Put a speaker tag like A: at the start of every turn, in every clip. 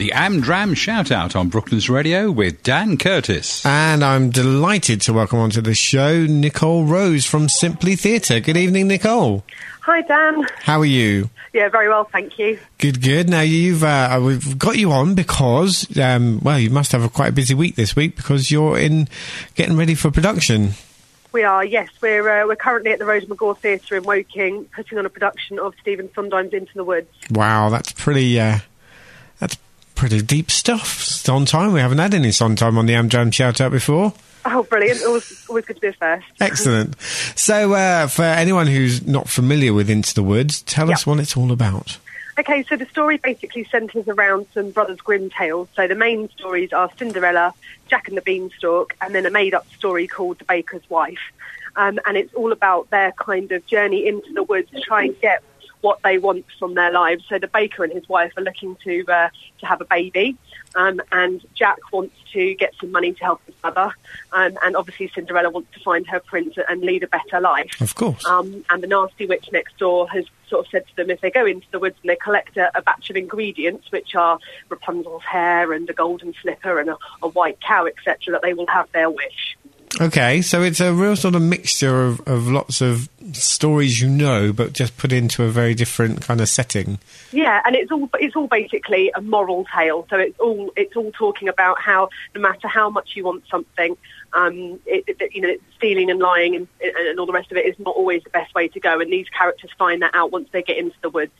A: the Amdram shout out on Brooklands Radio with Dan Curtis.
B: And I'm delighted to welcome onto the show Nicole Rose from Simply Theatre. Good evening, Nicole.
C: Hi, Dan.
B: How are you?
C: Yeah, very well, thank you.
B: Good, good. Now you've uh, we've got you on because um, well, you must have a quite a busy week this week because you're in getting ready for production.
C: We are, yes. We're uh, we're currently at the Rhoda McGaw Theatre in Woking, putting on a production of Stephen Sondheim's Into the Woods.
B: Wow, that's pretty. Uh, that's pretty deep stuff. Sondheim. We haven't had any Sondheim on the Amdram shout out before.
C: Oh, brilliant. Always, always good to be a first.
B: Excellent. So, uh, for anyone who's not familiar with Into the Woods, tell
C: Yep.
B: us what it's all about.
C: Okay, so the story basically centres around some Brothers Grimm tales. So the main stories are Cinderella, Jack and the Beanstalk, and then a made-up story called The Baker's Wife. Um, and it's all about their kind of journey into the woods to try and get what they want from their lives. So the baker and his wife are looking to uh, to have a baby, um, and Jack wants to get some money to help his mother, um, and obviously Cinderella wants to find her prince and lead a better life.
B: Of course.
C: Um, and the nasty witch next door has sort of said to them if they go into the woods and they collect a, a batch of ingredients, which are Rapunzel's hair and a golden slipper and a, a white cow, etc., that they will have their wish.
B: Okay, so it's a real sort of mixture of, of lots of stories you know, but just put into a very different kind of setting.
C: Yeah, and it's all it's all basically a moral tale. So it's all it's all talking about how no matter how much you want something, um, it, it, you know, stealing and lying and, and all the rest of it is not always the best way to go. And these characters find that out once they get into the woods.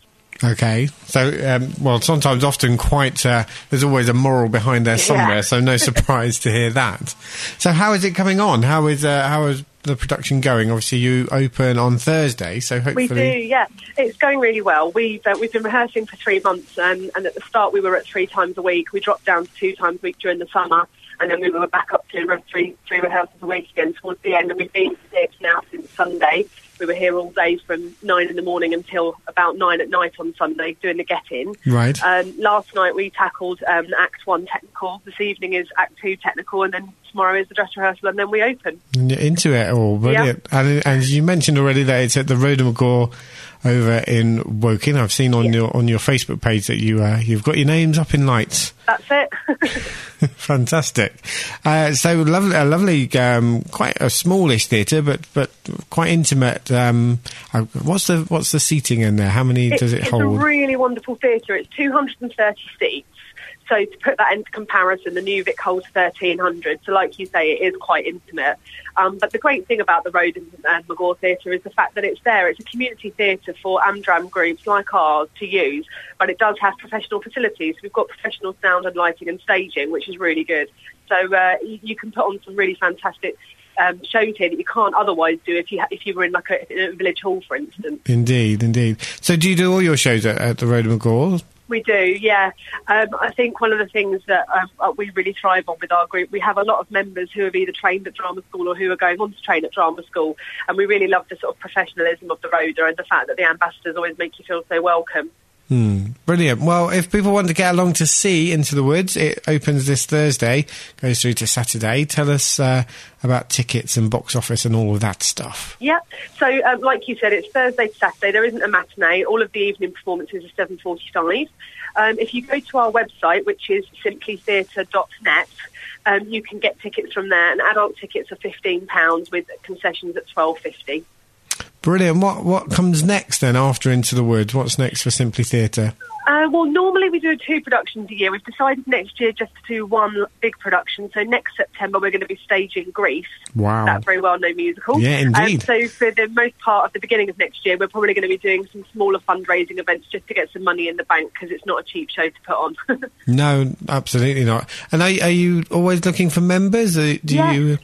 B: Okay, so um, well, sometimes, often, quite. Uh, there's always a moral behind there somewhere,
C: Yeah.
B: so no surprise to hear that. So, how is it coming on? How is uh, how is the production going? Obviously, you open on Thursday, so hopefully,
C: We do, yeah. It's going really well. We've uh, we've been rehearsing for three months, um, and at the start we were at three times a week. We dropped down to two times a week during the summer, and then we were back up to three three rehearsals a week again towards the end. And we've been here now since Sunday. We were here all day from nine in the morning until about nine at night on Sunday doing the get-in.
B: right.
C: Um, last night we tackled um, Act One technical. This evening is Act Two technical, and then tomorrow is the dress rehearsal, and then we open.
B: And you're into it all, brilliant. And, and you mentioned already that it's at the Rhoda McGaw over in Woking. I've seen on
C: Yeah.
B: your on your Facebook page that you uh, you've got your names up in lights.
C: That's it.
B: Fantastic. Uh, so lovely, a lovely, um, quite a smallish theatre, but but quite intimate. Um, uh, what's the what's the seating in there? How many does it
C: it's
B: hold?
C: It's a really wonderful theatre. It's 230 seats. So to put that into comparison, the New Vic holds 1,300. So like you say, it is quite intimate. Um, but the great thing about the Rhoda and, and McGaw Theatre is the fact that it's there. It's a community theatre for Amdram groups like ours to use, but it does have professional facilities. We've got professional sound and lighting and staging, which is really good. So uh, you, you can put on some really fantastic um, shows here that you can't otherwise do if you if you were in like a, a village hall, for instance.
B: Indeed, indeed. So do you do all your shows at, at the Rhoda McGaw?
C: We do, yeah. Um, I think one of the things that um, uh, we really thrive on with our group, we have a lot of members who have either trained at drama school or who are going on to train at drama school, and we really love the sort of professionalism of the Rhoda and the fact that the ambassadors always make you feel so welcome.
B: Hmm, brilliant. Well, if people want to get along to see Into the Woods, it opens this Thursday, goes through to Saturday. Tell us uh, about tickets and box office and all of that stuff.
C: Yeah. So, um, like you said, it's Thursday to Saturday. There isn't a matinee. All of the evening performances are seven forty-five. Um, if you go to our website, which is simplytheatre.net, um, you can get tickets from there. And adult tickets are fifteen pounds with concessions at twelve fifty.
B: Brilliant. What what comes next then after Into the Woods? What's next for Simply Theatre?
C: Uh, well, normally we do two productions a year. We've decided next year just to do one big production. So next September we're going to be staging Grease.
B: Wow.
C: That very well-known musical.
B: Yeah, indeed.
C: Um, so for the most part of the beginning of next year, we're probably going to be doing some smaller fundraising events just to get some money in the bank because it's not a cheap show to put on.
B: No, absolutely not. And are, are you always looking for members? Do
C: Yeah.
B: you?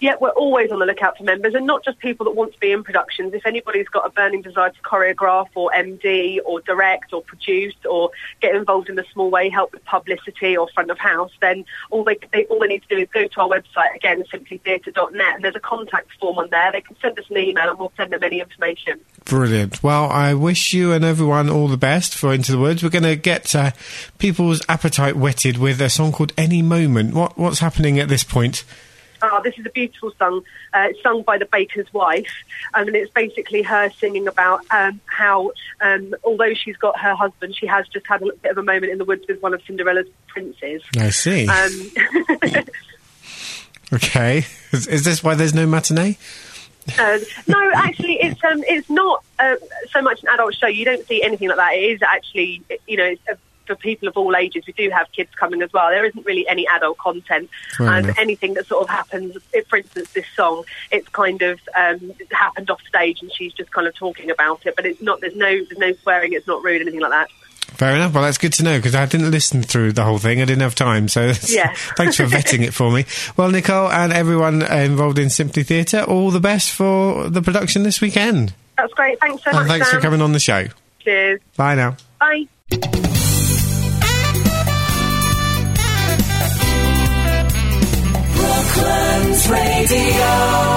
C: Yeah, we're always on the lookout for members, and not just people that want to be in productions. If anybody's got a burning desire to choreograph, or MD, or direct, or produce, or get involved in a small way, help with publicity or front of house, then all they, they all they need to do is go to our website again, simplytheatre.net, and there's a contact form on there. They can send us an email, and we'll send them any information.
B: Brilliant. Well, I wish you and everyone all the best for Into the Woods. We're going to get uh, people's appetite whetted with a song called Any Moment. What What's happening at this point?
C: Oh, this is a beautiful song. Uh, it's sung by the baker's wife, um, and it's basically her singing about um, how, um, although she's got her husband, she has just had a bit of a moment in the woods with one of Cinderella's princes.
B: I see.
C: Um,
B: okay. Is, is this why there's no matinee?
C: Uh, no, actually, it's um, it's not uh, so much an adult show. You don't see anything like that. It is actually, you know, it's, uh, for people of all ages. We do have kids coming as well. There isn't really any adult content,
B: Fair
C: and
B: enough.
C: anything that sort of happens. If, for instance, this song, it's kind of um, happened off stage, and she's just kind of talking about it. But it's not. There's no. There's no swearing. It's not rude. Anything like that.
B: Fair enough. Well, that's good to know because I didn't listen through the whole thing. I didn't have time. So
C: Yeah.
B: thanks for vetting it for me. Well, Nicole and everyone uh, involved in Simply Theatre, all the best for the production this weekend.
C: That's great. Thanks so
B: and
C: much.
B: thanks
C: Sam.
B: for coming on the show.
C: Cheers.
B: Bye now.
C: Bye.
D: Brooklands Radio.